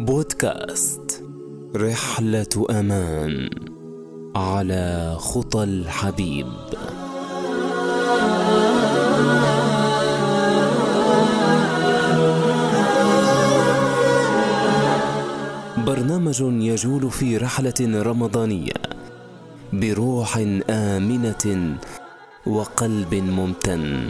بودكاست. رحلة أمان على خطى الحبيب. برنامج يجول في رحلة رمضانية بروح آمنة وقلب ممتن.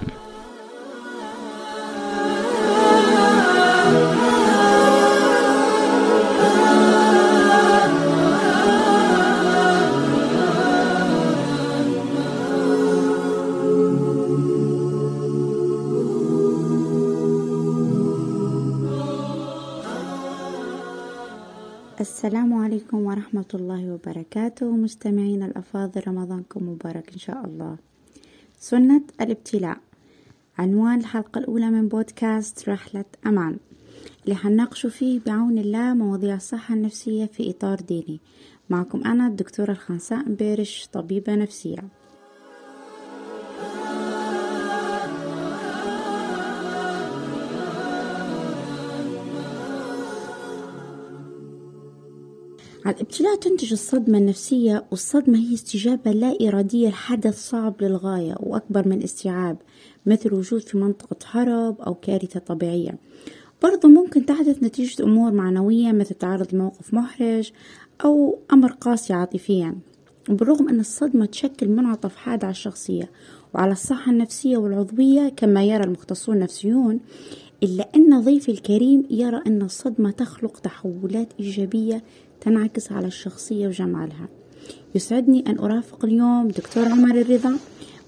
السلام عليكم ورحمة الله وبركاته. مستمعين الأفاضل رمضانكم مبارك إن شاء الله. سنة الابتلاء. عنوان الحلقة الأولى من بودكاست رحلة أمان اللي حنناقشوا فيه بعون الله مواضيع الصحة النفسية في إطار ديني. معكم أنا الدكتورة الخنساء بيرش طبيبة نفسية. الابتلاء تنتج الصدمة النفسية والصدمة هي استجابة لا إرادية لحدث صعب للغاية وأكبر من استيعاب مثل وجود في منطقة هرب أو كارثة طبيعية. برضو ممكن تحدث نتيجة أمور معنوية مثل تعرض لموقف محرج أو أمر قاسي عاطفيا. وبالرغم أن الصدمة تشكل منعطف حاد على الشخصية وعلى الصحة النفسية والعضوية كما يرى المختصون النفسيون إلا أن ضيفي الكريم يرى أن الصدمة تخلق تحولات إيجابية تنعكس على الشخصية وجمالها. يسعدني أن أرافق اليوم دكتور عمر الرضا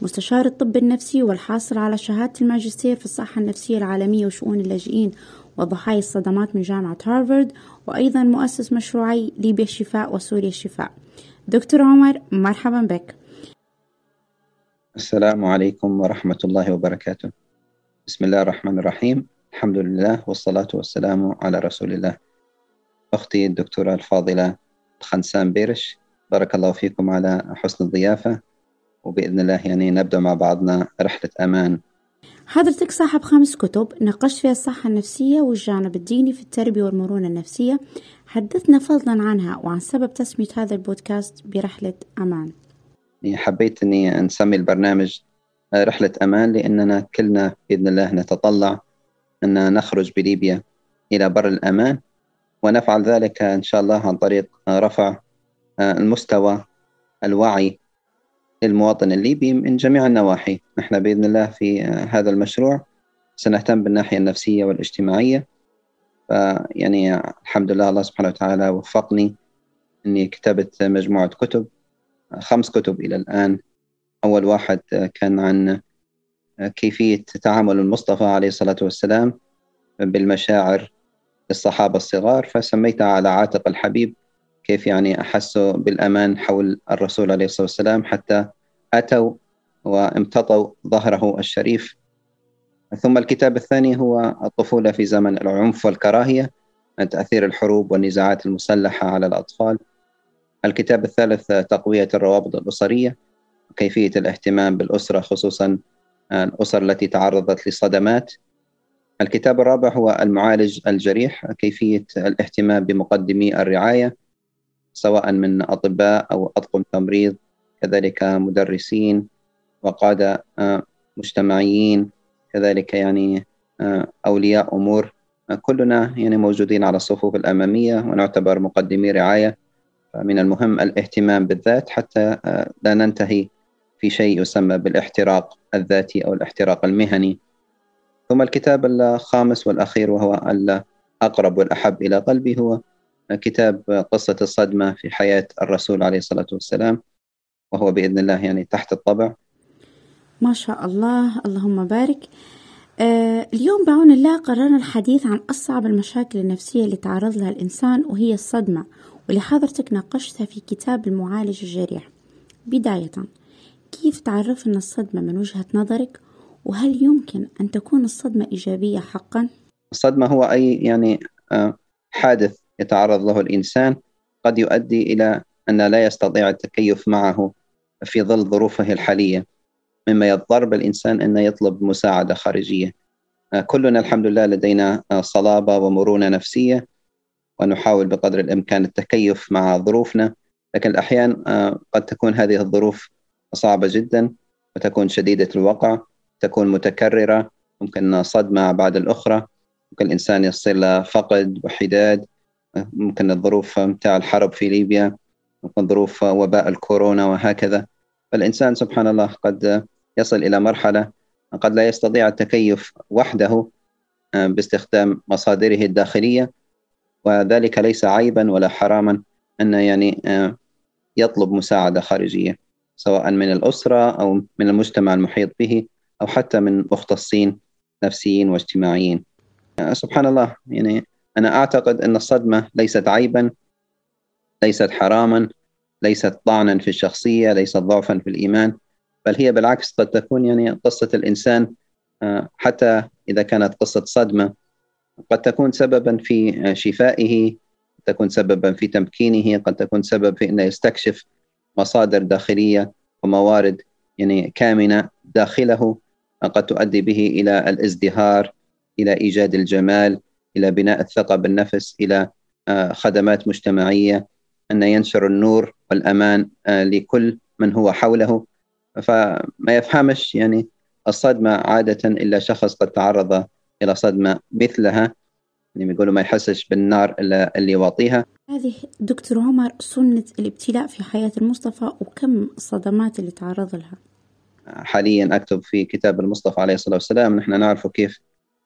مستشار الطب النفسي والحاصل على شهادة الماجستير في الصحة النفسية العالمية وشؤون اللاجئين وضحايا الصدمات من جامعة هارفارد وأيضا مؤسس مشروعي ليبيا الشفاء وسوريا الشفاء. دكتور عمر مرحبا بك. السلام عليكم ورحمة الله وبركاته. بسم الله الرحمن الرحيم. الحمد لله والصلاة والسلام على رسول الله. أختي الدكتورة الفاضلة خنسان بيرش. بارك الله فيكم على حسن الضيافة. وبإذن الله يعني نبدأ مع بعضنا رحلة أمان. حضرتك صاحب خمس كتب ناقشت فيها الصحة النفسية والجانب الديني في التربية والمرونة النفسية. حدثنا فضلا عنها وعن سبب تسمية هذا البودكاست برحلة أمان. يعني حبيت أني نسمي البرنامج رحلة أمان لأننا كلنا بإذن الله نتطلع أن نخرج بليبيا إلى بر الأمان. ونفعل ذلك إن شاء الله عن طريق رفع المستوى الوعي للمواطن الليبي من جميع النواحي. نحن بإذن الله في هذا المشروع سنهتم بالناحية النفسية والاجتماعية. فيعني الحمد لله الله سبحانه وتعالى وفقني أني كتبت مجموعة كتب خمس كتب إلى الآن. أول واحد كان عن كيفية تعامل المصطفى عليه الصلاة والسلام بالمشاعر للصحابة الصغار فسميتها على عاتق الحبيب كيف يعني أحسوا بالأمان حول الرسول عليه الصلاة والسلام حتى أتوا وامتطوا ظهره الشريف. ثم الكتاب الثاني هو الطفولة في زمن العنف والكراهية تأثير الحروب والنزاعات المسلحة على الأطفال. الكتاب الثالث تقوية الروابط الأسرية كيفية الاهتمام بالأسرة خصوصا الأسر التي تعرضت لصدمات. الكتاب الرابع هو المعالج الجريح كيفية الاهتمام بمقدمي الرعاية سواء من أطباء أو أطقم تمريض كذلك مدرسين وقادة مجتمعيين كذلك يعني أولياء أمور. كلنا يعني موجودين على الصفوف الأمامية ونعتبر مقدمي رعاية. من المهم الاهتمام بالذات حتى لا ننتهي في شيء يسمى بالاحتراق الذاتي أو الاحتراق المهني. ثم الكتاب الخامس والأخير وهو الأقرب والأحب إلى قلبي هو كتاب قصة الصدمة في حياة الرسول عليه الصلاة والسلام وهو بإذن الله يعني تحت الطبع. ما شاء الله. اللهم بارك. آه اليوم بعون الله قررنا الحديث عن أصعب المشاكل النفسية اللي تعرض لها الإنسان وهي الصدمة واللي حضرتك ناقشتها في كتاب المعالج الجريح. بداية كيف تعرفنا الصدمة من وجهة نظرك وهل يمكن أن تكون الصدمة إيجابية حقا؟ الصدمة هو أي يعني حادث يتعرض له الإنسان قد يؤدي إلى أن لا يستطيع التكيف معه في ظل ظروفه الحالية مما يضطر بالإنسان أن يطلب مساعدة خارجية كلنا الحمد لله لدينا صلابة ومرونة نفسية ونحاول بقدر الإمكان التكيف مع ظروفنا لكن الأحيان آه، قد تكون هذه الظروف صعبة جدا وتكون شديدة الوقع تكون متكررة ممكن صدمة بعد الأخرى. ممكن الإنسان يصير له فقد وحداد. ممكن الظروف متاع الحرب في ليبيا. ممكن ظروف وباء الكورونا وهكذا. فالإنسان سبحان الله قد يصل إلى مرحلة قد لا يستطيع التكيف وحده آه، باستخدام مصادره الداخلية. وذلك ليس عيبا ولا حراما أن يعني آه، يطلب مساعدة خارجية سواء من الأسرة أو من المجتمع المحيط به. أو حتى من مختصين نفسيين واجتماعيين. آه، سبحان الله يعني أنا أعتقد أن الصدمة ليست عيبا ليست حراما ليست طعنا في الشخصية ليست ضعفا في الإيمان بل هي بالعكس قد تكون يعني قصة الإنسان آه، حتى إذا كانت قصة صدمة قد تكون سببا في شفائه قد تكون سببا في تمكينه قد تكون سبب في أنه يستكشف مصادر داخلية وموارد يعني كامنة داخله. قد تؤدي به إلى الازدهار إلى إيجاد الجمال إلى بناء الثقة بالنفس إلى آه، خدمات مجتمعية أن ينشر النور والأمان آه، لكل من هو حوله. فما يفهمش يعني الصدمة عادة إلا شخص قد تعرض إلى صدمة مثلها. يعني يقولوا ما يحسش بالنار إلا اللي يواطيها. هذه دكتور عمر سنة الابتلاء في حياة المصطفى وكم الصدمات اللي تعرض لها؟ حاليا أكتب في كتاب المصطفى عليه الصلاة والسلام. نحن نعرف كيف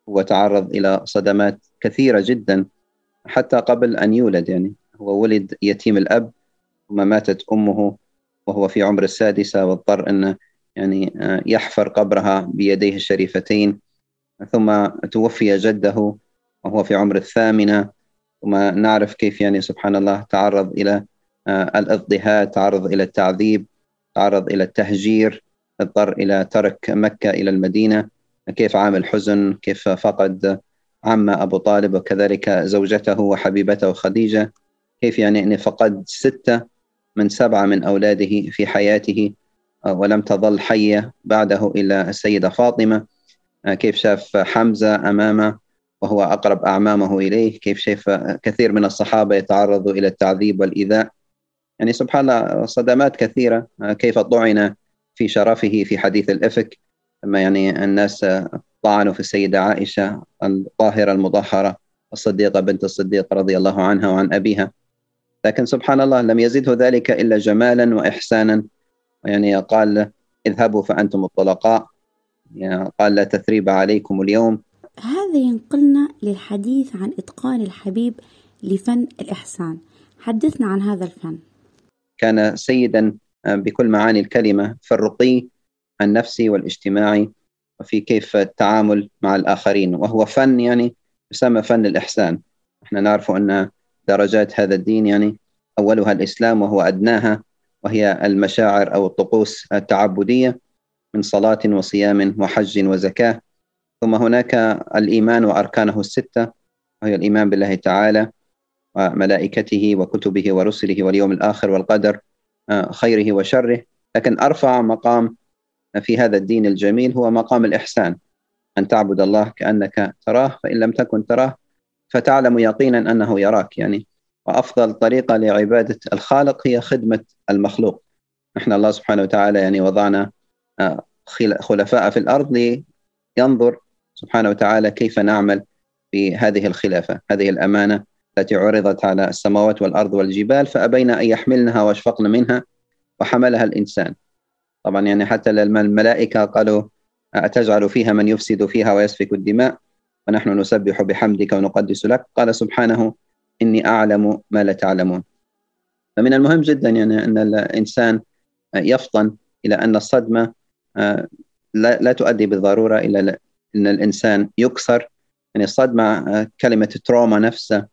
هو تعرض إلى صدمات كثيرة جدا حتى قبل أن يولد. يعني هو ولد يتيم الأب ثم ماتت أمه وهو في عمر السادسة واضطر أن يعني آه، يحفر قبرها بيديه الشريفتين. ثم توفي جده وهو في عمر الثامنة. ثم نعرف كيف يعني سبحان الله تعرض إلى آه، الإضطهاد تعرض إلى التعذيب تعرض إلى التهجير. اضطر إلى ترك مكة إلى المدينة. كيف عامل حزن كيف فقد عم أبو طالب وكذلك زوجته وحبيبته خديجة؟ كيف يعني أني فقد ستة من سبعة من أولاده في حياته ولم تظل حية بعده إلا السيدة فاطمة؟ كيف شاف حمزة أمامه وهو أقرب أعمامه إليه؟ كيف شاف كثير من الصحابة يتعرضوا إلى التعذيب والإيذاء؟ يعني سبحان الله صدمات كثيرة. كيف طعن في شرفه في حديث الإفك لما يعني الناس طعنوا في السيدة عائشة الطاهرة المطهرة الصديقة بنت الصديق رضي الله عنها وعن أبيها. لكن سبحان الله لم يزده ذلك إلا جمالا وإحسانا. يعني قال اذهبوا فأنتم الطلقاء. يعني قال لا تثريب عليكم اليوم. هذا ينقلنا للحديث عن إتقان الحبيب لفن الإحسان. حدثنا عن هذا الفن. كان سيدا بكل معاني الكلمة في الرقي النفسي والاجتماعي وفي كيف التعامل مع الآخرين. وهو فن يعني يسمى فن الإحسان. إحنا نعرف أن درجات هذا الدين يعني أولها الإسلام وهو أدناها وهي المشاعر أو الطقوس التعبدية من صلاة وصيام وحج وزكاة. ثم هناك الإيمان وأركانه الستة وهي الإيمان بالله تعالى وملائكته وكتبه ورسله واليوم الآخر والقدر. آه، خيره وشره. لكن أرفع مقام في هذا الدين الجميل هو مقام الإحسان. أن تعبد الله كأنك تراه فإن لم تكن تراه فتعلم يقينا أنه يراك. يعني وأفضل طريقة لعبادة الخالق هي خدمة المخلوق. نحن الله سبحانه وتعالى يعني وضعنا آه، خلفاء في الأرض لينظر سبحانه وتعالى كيف نعمل في هذه الخلافة هذه الأمانة. التي عرضت على السماوات والأرض والجبال فأبين أن يحملنها وأشفقن منها وحملها الإنسان. طبعا يعني حتى الملائكة قالوا أتجعل فيها من يفسد فيها ويسفك الدماء؟ ونحن نسبح بحمدك ونقدس لك. قال سبحانه إني أعلم ما لا تعلمون. فمن المهم جدا يعني أن الإنسان يفطن إلى أن الصدمة آه، لا, تؤدي بالضرورة إلى أن الإنسان يكسر. يعني الصدمة آه، كلمة تروما نفسها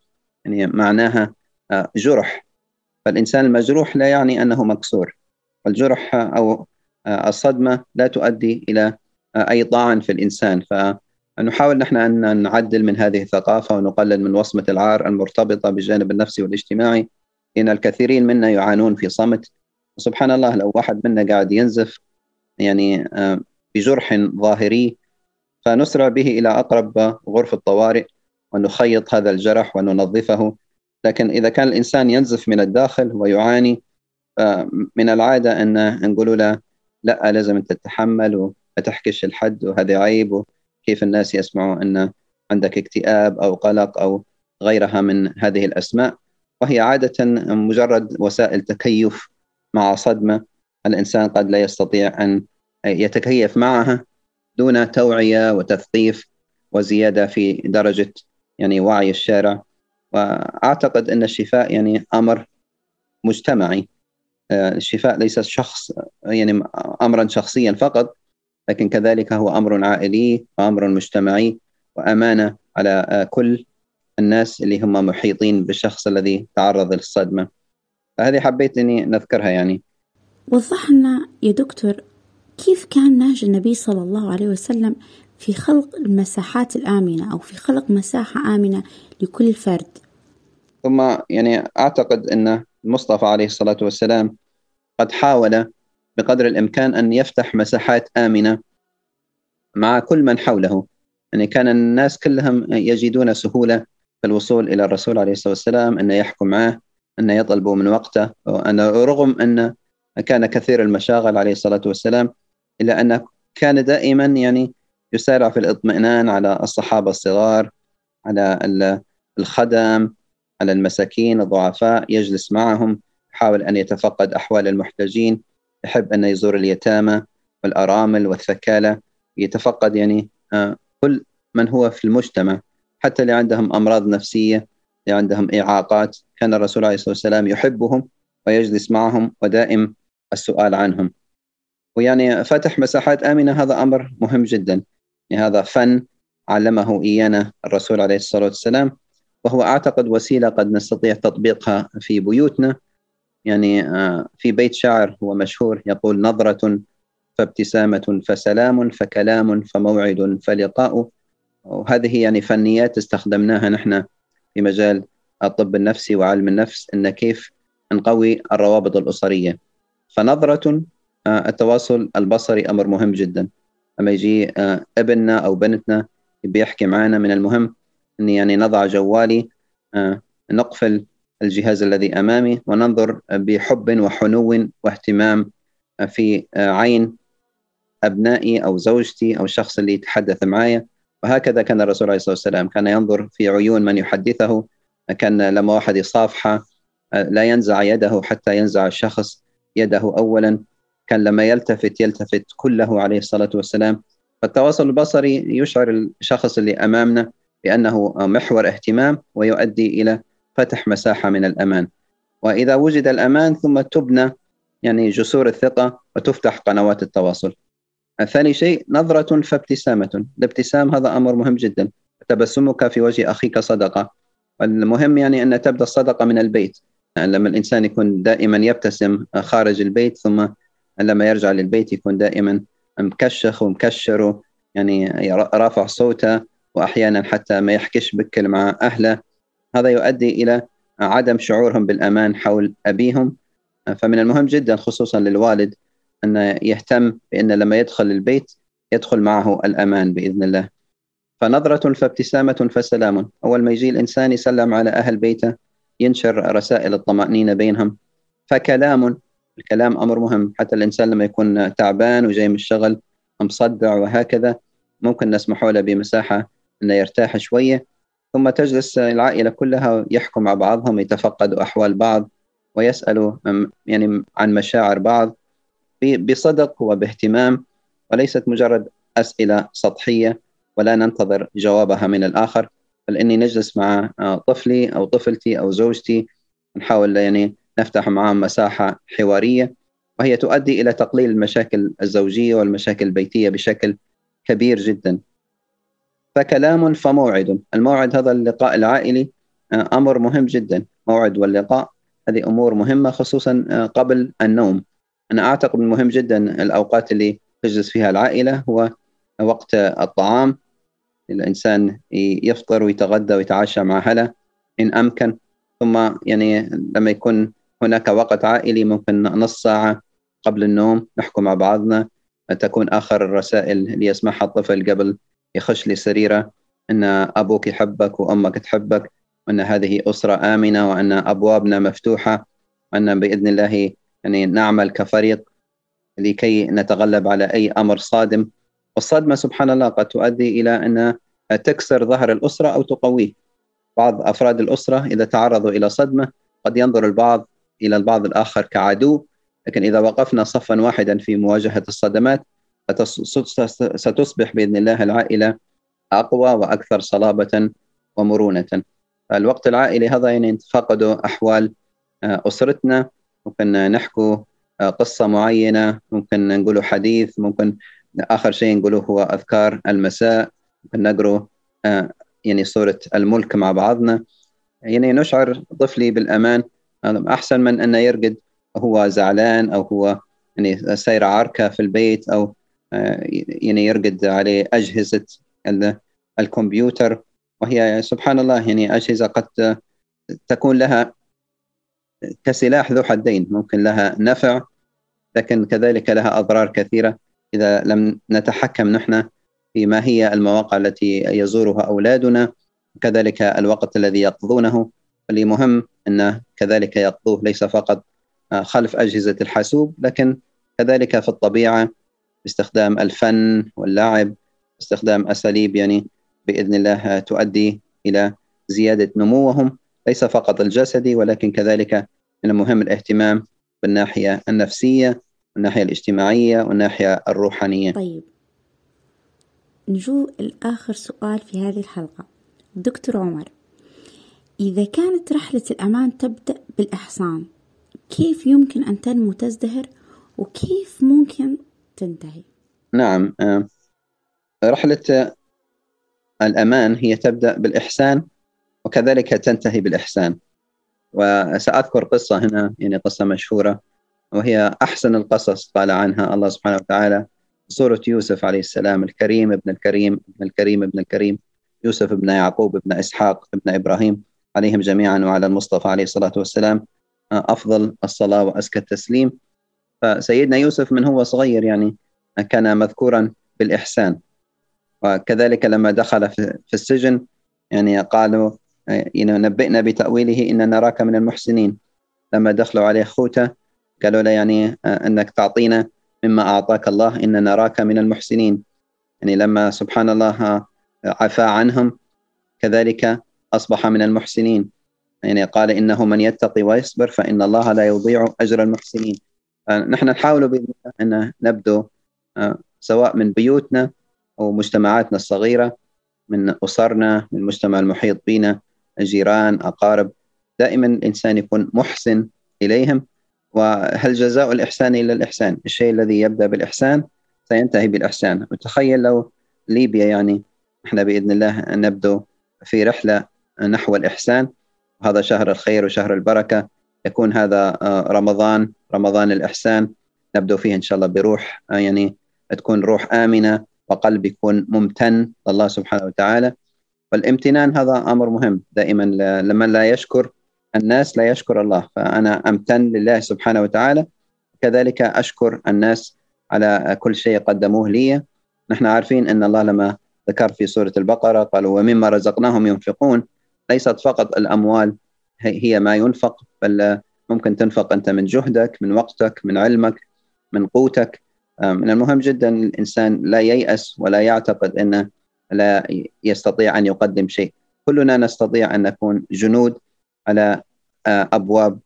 يعني معناها آه، جرح. فالإنسان المجروح لا يعني أنه مكسور. الجرح أو الصدمة لا تؤدي إلى أي طعن في الإنسان. فنحاول نحن أن نعدل من هذه الثقافة ونقلل من وصمة العار المرتبطة بالجانب النفسي والاجتماعي. إن الكثيرين منا يعانون في صمت. سبحان الله لو واحد منا قاعد ينزف يعني آه، بجرح ظاهري فنسرع به إلى أقرب غرفة طوارئ. ونخيط هذا الجرح وننظفه. لكن إذا كان الإنسان ينزف من الداخل ويعاني من العادة أن نقول له لا لازم أنت تتحمل وما الحد وهذا عيب. وكيف الناس يسمعوا أن عندك اكتئاب أو قلق أو غيرها من هذه الأسماء. وهي عادة مجرد وسائل تكيف مع صدمة. الإنسان قد لا يستطيع أن يتكيف معها دون توعية وتثقيف وزيادة في درجة يعني وعي الشارع. وأعتقد أن الشفاء يعني أمر مجتمعي آه، الشفاء ليس شخص يعني أمرا شخصيا فقط لكن كذلك هو أمر عائلي وأمر مجتمعي وأمانة على كل الناس اللي هم محيطين بالشخص الذي تعرض للصدمة. فهذه حبيت أني نذكرها يعني. وضح لنا يا دكتور كيف كان نهج النبي صلى الله عليه وسلم في خلق المساحات الآمنة أو في خلق مساحة آمنة لكل فرد. ثم يعني أعتقد أن المصطفى عليه الصلاة والسلام قد حاول بقدر الإمكان أن يفتح مساحات آمنة مع كل من حوله. يعني كان الناس كلهم يجدون سهولة في الوصول إلى الرسول عليه الصلاة والسلام أن يحكم معه أن يطلبوا من وقته أن رغم أن كان كثير المشاغل عليه الصلاة والسلام إلا أنه كان دائما يعني يسارع في الاطمئنان على الصحابة الصغار على الخدم على المساكين الضعفاء يجلس معهم يحاول أن يتفقد أحوال المحتاجين يحب أن يزور اليتامى والأرامل والثكالة يتفقد يعني آه، كل من هو في المجتمع. حتى اللي عندهم أمراض نفسية اللي عندهم إعاقات كان الرسول عليه الصلاة والسلام يحبهم ويجلس معهم ودائم السؤال عنهم. ويعني فتح مساحات آمنة هذا أمر مهم جدا. يعني هذا فن علمه إيانا الرسول عليه الصلاة والسلام وهو أعتقد وسيلة قد نستطيع تطبيقها في بيوتنا. يعني آه، في بيت شاعر هو مشهور يقول نظرة فابتسامة فسلام فكلام فموعد فلقاء. وهذه يعني فنيات استخدمناها نحن في مجال الطب النفسي وعلم النفس إن كيف نقوي الروابط الأسرية. فنظرة آه، التواصل البصري أمر مهم جدا. لما يجي آه، أبننا أو بنتنا بيحكي معنا من المهم أني يعني نضع جوالي آه، نقفل الجهاز الذي أمامي وننظر بحب وحنو واهتمام في عين أبنائي أو زوجتي أو الشخص اللي يتحدث معي وهكذا كان الرسول عليه الصلاة والسلام. كان ينظر في عيون من يحدثه. كان لما واحد يصافحه لا ينزع يده حتى ينزع الشخص يده اولا. كان لما يلتفت يلتفت كله عليه الصلاة والسلام. فالتواصل البصري يشعر الشخص اللي أمامنا بأنه محور اهتمام ويؤدي إلى فتح مساحة من الأمان. وإذا وجد الأمان ثم تبنى يعني جسور الثقة وتفتح قنوات التواصل. ثاني شيء نظرة فابتسامة. الابتسام هذا أمر مهم جدا. تبسمك في وجه أخيك صدقة. المهم يعني أن تبدأ الصدقة من البيت. يعني لما الإنسان يكون دائما يبتسم خارج البيت ثم لما يرجع للبيت يكون دائما مكشخ ومكشر يعني رافع صوته وأحيانا حتى ما يحكيش بكل مع أهله. هذا يؤدي إلى عدم شعورهم بالأمان حول أبيهم. فمن المهم جدا خصوصا للوالد أن يهتم بأن لما يدخل البيت يدخل معه الأمان بإذن الله. فنظرة فابتسامة فسلام. أول ما يجي الإنسان يسلم على أهل بيته ينشر رسائل الطمأنينة بينهم. فكلام الكلام أمر مهم. حتى الإنسان لما يكون تعبان وجاي من الشغل مصدع وهكذا ممكن نسمح له بمساحة أنه يرتاح شوية. ثم تجلس العائلة كلها يحكوا مع بعضهم يتفقدوا أحوال بعض ويسألوا يعني عن مشاعر بعض بصدق وباهتمام. وليست مجرد أسئلة سطحية ولا ننتظر جوابها من الآخر. بل إني نجلس مع طفلي أو طفلتي أو زوجتي نحاول يعني نفتح معهم مساحة حوارية وهي تؤدي إلى تقليل المشاكل الزوجية والمشاكل البيتية بشكل كبير جدا. فكلام فموعد. الموعد هذا اللقاء العائلي آه، أمر مهم جدا. موعد واللقاء هذه أمور مهمة خصوصا آه، قبل النوم. أنا أعتقد مهم جدا الأوقات اللي تجلس فيها العائلة هو وقت الطعام. الإنسان يفطر ويتغدى ويتعشى مع أهله إن أمكن. ثم يعني لما يكون هناك وقت عائلي ممكن نص ساعة قبل النوم نحكي مع بعضنا. تكون آخر الرسائل اللي يسمعها الطفل قبل يخش لسريره أن أبوك يحبك وأمك تحبك. وأن هذه أسرة آمنة. وأن أبوابنا مفتوحة. وأن بإذن الله يعني نعمل كفريق لكي نتغلب على أي أمر صادم. والصدمة سبحان الله قد تؤدي إلى أن تكسر ظهر الأسرة أو تقويه. بعض أفراد الأسرة إذا تعرضوا إلى صدمة قد ينظر البعض إلى البعض الآخر كعدو لكن إذا وقفنا صفا واحدا في مواجهة الصدمات ستصبح بإذن الله العائلة أقوى وأكثر صلابة ومرونة. الوقت العائلي هذا يعني نتفقدوا أحوال آه، أسرتنا. ممكن نحكوا آه، قصة معينة ممكن نقول حديث ممكن آخر شيء نقوله هو أذكار المساء ممكن نقرأ آه، يعني سورة الملك مع بعضنا. يعني نشعر طفلي بالأمان. أحسن من أنه يرقد هو زعلان أو هو يعني سير عركة في البيت أو يعني يرقد عليه أجهزة الكمبيوتر. وهي سبحان الله يعني أجهزة قد تكون لها كسلاح ذو حدين. ممكن لها نفع لكن كذلك لها أضرار كثيرة. إذا لم نتحكم نحن في ما هي المواقع التي يزورها أولادنا كذلك الوقت الذي يقضونه. اللي مهم أنه كذلك يقضوه ليس فقط خلف أجهزة الحاسوب لكن كذلك في الطبيعة باستخدام الفن واللعب باستخدام أساليب يعني بإذن الله تؤدي إلى زيادة نموهم ليس فقط الجسدي ولكن كذلك من المهم الاهتمام بالناحية النفسية والناحية الاجتماعية والناحية الروحانية. طيب. نجو الآخر سؤال في هذه الحلقة. دكتور عمر إذا كانت رحلة الأمان تبدأ بالإحصان كيف يمكن أن تنمو تزدهر؟ وكيف ممكن تنتهي؟ نعم آه، رحلة الأمان هي تبدأ بالإحسان وكذلك تنتهي بالإحسان. وسأذكر قصة هنا يعني قصة مشهورة وهي أحسن القصص قال عنها الله سبحانه وتعالى سورة يوسف عليه السلام الكريم ابن الكريم ابن الكريم ابن الكريم يوسف ابن يعقوب ابن إسحاق ابن إبراهيم. عليهم جميعا وعلى المصطفى عليه الصلاة والسلام أفضل الصلاة وأزكى التسليم. فسيدنا يوسف من هو صغير يعني كان مذكورا بالإحسان. وكذلك لما دخل في السجن يعني قالوا يعني نبئنا بتأويله إن نراك من المحسنين. لما دخلوا عليه خوته قالوا له يعني أنك تعطينا مما أعطاك الله إن نراك من المحسنين. يعني لما سبحان الله عفى عنهم كذلك أصبح من المحسنين. يعني قال إنه من يتقي ويصبر فإن الله لا يضيع أجر المحسنين. نحن نحاول أن نبدو سواء من بيوتنا أو مجتمعاتنا الصغيرة من أسرنا من المجتمع المحيط بنا الجيران أقارب. دائما الإنسان يكون محسن إليهم. وهل جزاء الإحسان إلا الإحسان؟ الشيء الذي يبدأ بالإحسان سينتهي بالإحسان. وتخيل لو ليبيا يعني إحنا بإذن الله نبدو في رحلة نحو الإحسان. هذا شهر الخير وشهر البركة. يكون هذا آه، رمضان رمضان الإحسان. نبدو فيه إن شاء الله بروح آه، يعني تكون روح آمنة وقلب يكون ممتن لله سبحانه وتعالى. والامتنان هذا أمر مهم. دائما لمن لا يشكر الناس لا يشكر الله. فأنا أمتن لله سبحانه وتعالى. كذلك أشكر الناس على كل شيء قدموه لي. نحن عارفين أن الله لما ذكر في سورة البقرة قالوا ومما رزقناهم ينفقون. ليست فقط الأموال هي ما ينفق بل ممكن تنفق أنت من جهدك من وقتك من علمك من قوتك. من المهم جدا الإنسان لا ييأس ولا يعتقد أنه لا يستطيع أن يقدم شيء. كلنا نستطيع أن نكون جنود على أبواب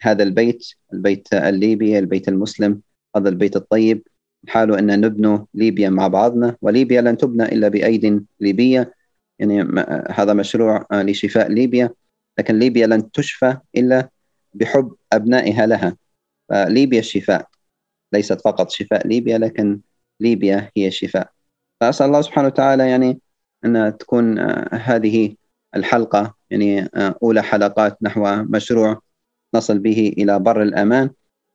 هذا البيت البيت الليبي البيت المسلم هذا البيت الطيب. نحاول أن نبنوا ليبيا مع بعضنا وليبيا لن تبنى إلا بأيد ليبية. يعني هذا مشروع لشفاء ليبيا لكن ليبيا لن تشفى إلا بحب أبنائها لها. فليبيا الشفاء ليست فقط شفاء ليبيا لكن ليبيا هي الشفاء فأسأل الله سبحانه وتعالى يعني أن تكون هذه الحلقة يعني أولى حلقات نحو مشروع نصل به إلى بر الأمان.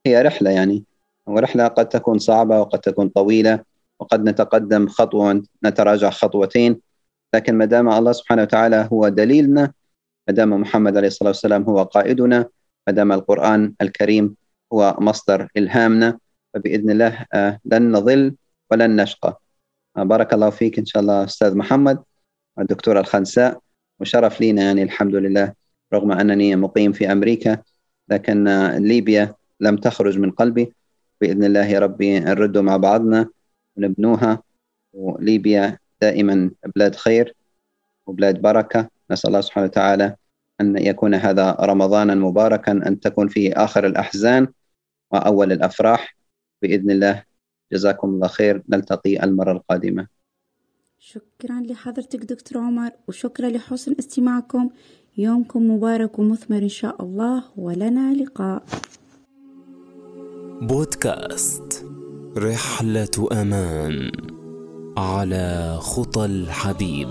هي رحلة يعني ورحلة قد تكون صعبة وقد تكون طويلة وقد نتقدم خطوة ونتراجع خطوتين. لكن ما دام الله سبحانه وتعالى هو دليلنا ما دام محمد عليه الصلاة والسلام هو قائدنا ما دام القرآن الكريم هو مصدر إلهامنا فبإذن الله آه، لن نضل ولن نشقى. آه، بارك الله فيك إن شاء الله أستاذ محمد الدكتور الخنساء وشرف لينا يعني الحمد لله رغم أنني مقيم في أمريكا لكن ليبيا لم تخرج من قلبي. بإذن الله يا ربي نرد مع بعضنا ونبنوها وليبيا دائما بلاد خير وبلاد بركة. نسأل الله سبحانه وتعالى أن يكون هذا رمضانا مباركا أن تكون فيه آخر الأحزان وأول الأفراح. بإذن الله جزاكم الله خير. نلتقي المرة القادمة. شكرا لحضرتك دكتور عمر وشكرا لحسن استماعكم. يومكم مبارك ومثمر إن شاء الله ولنا لقاء. بودكاست رحلة أمان. على خطى الحبيب.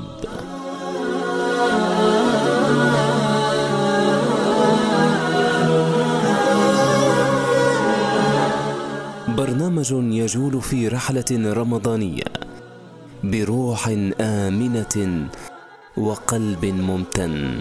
برنامج يجول في رحلة رمضانية بروح آمنة وقلب ممتن.